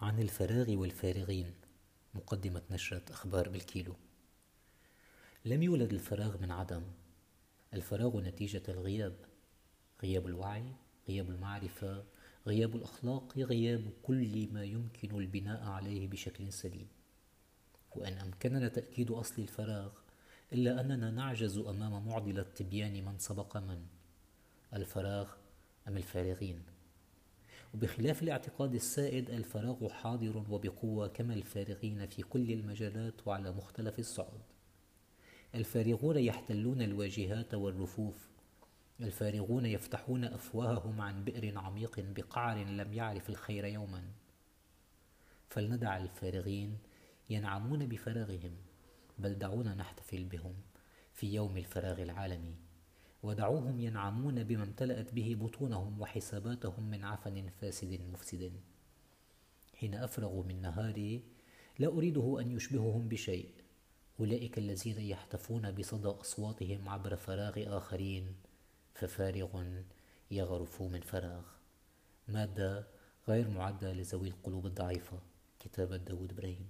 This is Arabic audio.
عن الفراغ والفارغين مقدمة نشرة أخبار بالكيلو. لم يولد الفراغ من عدم. الفراغ نتيجة الغياب. غياب الوعي غياب المعرفة غياب الأخلاق غياب كل ما يمكن البناء عليه بشكل سليم. وإن أمكننا تأكيد أصل الفراغ إلا أننا نعجز أمام معضلة تبيان من سبق من. الفراغ أم الفارغين؟ وبخلاف الاعتقاد السائد الفراغ حاضر وبقوة كما الفارغين في كل المجالات وعلى مختلف الصعد الفارغون يحتلون الواجهات والرفوف. الفارغون يفتحون أفواههم عن بئر عميق بقعر لم يعرف الخير يوما. فلندع الفارغين ينعمون بفراغهم بل دعونا نحتفل بهم في يوم الفراغ العالمي. ودعوهم ينعمون بما امتلأت به بطونهم وحساباتهم من عفن فاسد مفسد. حين أفرغ من نهاري لا أريده أن يشبههم بشيء. أولئك الذين يحتفون بصدى أصواتهم عبر فراغ آخرين ففارغ يغرف من فراغ. مادة غير معدة لذوي القلوب الضعيفة. كتابة داود إبراهيم.